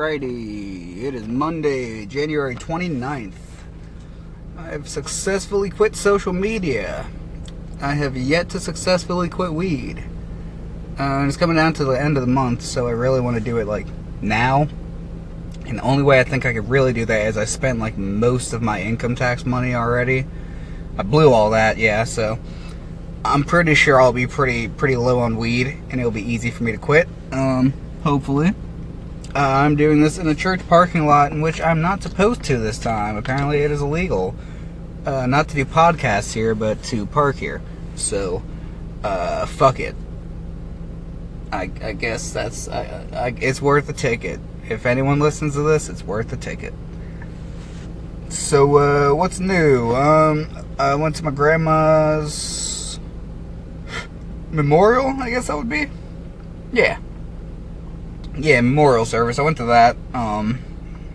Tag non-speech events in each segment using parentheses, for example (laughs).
Alrighty, it is Monday, January 29th. I have successfully quit social media. I have yet to successfully quit weed. Uh, and it's coming down to the end of the month, so I really want to do it like now. And the only way I think I could really do that is I spent like most of my income tax money already. I blew all that, yeah, so I'm pretty sure I'll be pretty pretty low on weed and it'll be easy for me to quit. Um, hopefully. Uh, I'm doing this in a church parking lot in which I'm not supposed to this time. Apparently, it is illegal. Uh, not to do podcasts here, but to park here. So, uh, fuck it. I, I guess that's. I, I, it's worth a ticket. If anyone listens to this, it's worth a ticket. So, uh, what's new? Um, I went to my grandma's memorial, I guess that would be. Yeah yeah, memorial service. I went to that. Um,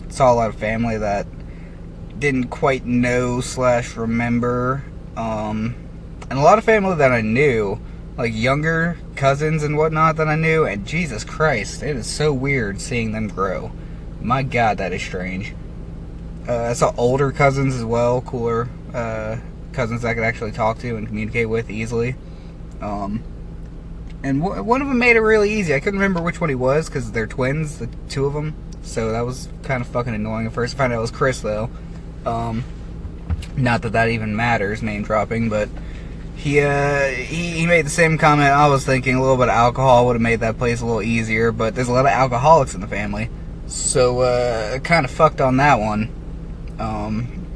saw a lot of family that didn't quite know slash remember. Um, and a lot of family that I knew, like younger cousins and whatnot that I knew. And Jesus Christ, it is so weird seeing them grow. My God, that is strange. Uh, I saw older cousins as well, cooler uh, cousins I could actually talk to and communicate with easily. Um, and one of them made it really easy. I couldn't remember which one he was because they're twins, the two of them. So that was kind of fucking annoying at first. I found out it was Chris though. Um, not that that even matters, name dropping, but he, uh, he he made the same comment I was thinking. A little bit of alcohol would have made that place a little easier, but there's a lot of alcoholics in the family, so uh, kind of fucked on that one. Um,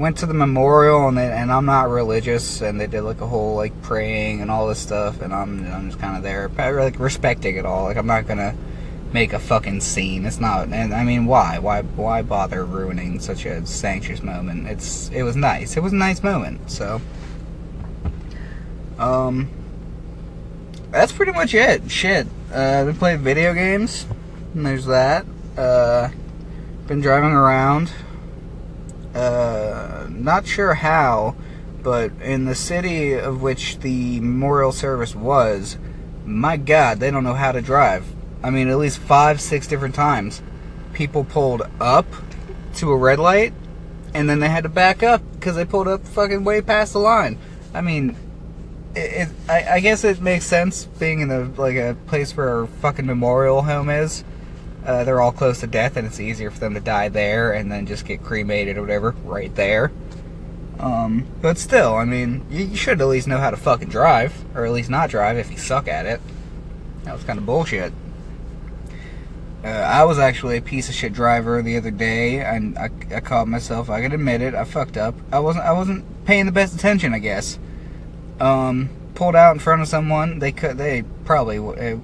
went to the memorial and they, and I'm not religious and they did like a whole like praying and all this stuff and I'm I'm just kind of there like respecting it all. Like I'm not gonna make a fucking scene. It's not and I mean why? Why why bother ruining such a sanctuous moment? It's it was nice. It was a nice moment so. Um that's pretty much it. Shit. Uh, I've been playing video games. And there's that. Uh been driving around uh, not sure how, but in the city of which the memorial service was, my God, they don't know how to drive. I mean, at least five, six different times, people pulled up to a red light, and then they had to back up because they pulled up fucking way past the line. I mean, it, it I, I, guess it makes sense being in a like a place where a fucking memorial home is uh, they're all close to death, and it's easier for them to die there and then just get cremated or whatever right there. Um, but still, I mean, you, you, should at least know how to fucking drive, or at least not drive if you suck at it. That was kind of bullshit. Uh, I was actually a piece of shit driver the other day, and I, I caught myself. I can admit it. I fucked up. I wasn't. I wasn't paying the best attention. I guess. Um, pulled out in front of someone, they could they probably they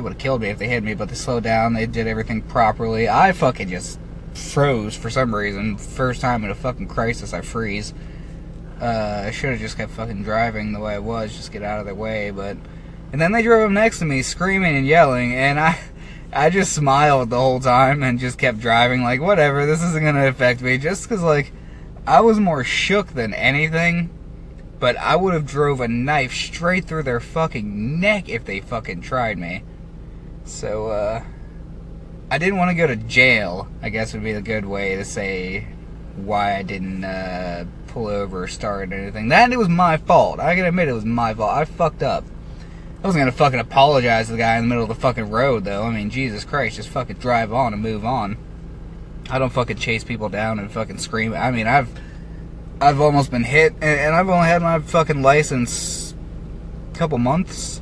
would have killed me if they hit me, but they slowed down. They did everything properly. I fucking just froze for some reason. First time in a fucking crisis, I freeze. Uh, I should have just kept fucking driving the way I was, just get out of their way. But and then they drove up next to me, screaming and yelling, and I. (laughs) I just smiled the whole time and just kept driving like whatever this isn't gonna affect me just because like I was more shook than anything but I would have drove a knife straight through their fucking neck if they fucking tried me. So, uh, I didn't want to go to jail, I guess would be the good way to say why I didn't, uh, pull over or start or anything. That it was my fault. I can admit it was my fault. I fucked up. I wasn't gonna fucking apologize to the guy in the middle of the fucking road, though. I mean, Jesus Christ, just fucking drive on and move on. I don't fucking chase people down and fucking scream. I mean, I've I've almost been hit, and I've only had my fucking license a couple months,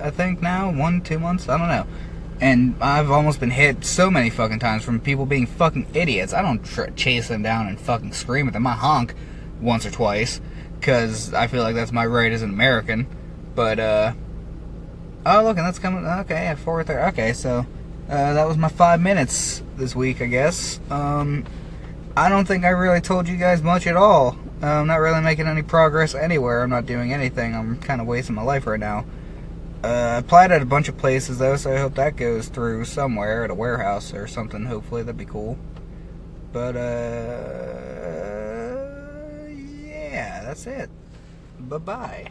I think now, one, two months, I don't know. And I've almost been hit so many fucking times from people being fucking idiots. I don't chase them down and fucking scream at them. I honk once or twice, because I feel like that's my right as an American. But, uh, oh, look, and that's coming, okay, at 4.30, okay, so, uh, that was my five minutes this week, I guess. Um, I don't think I really told you guys much at all. Uh, I'm not really making any progress anywhere. I'm not doing anything. I'm kind of wasting my life right now. Uh, I applied at a bunch of places though, so I hope that goes through somewhere at a warehouse or something. Hopefully, that'd be cool. But, uh, yeah, that's it. Bye bye.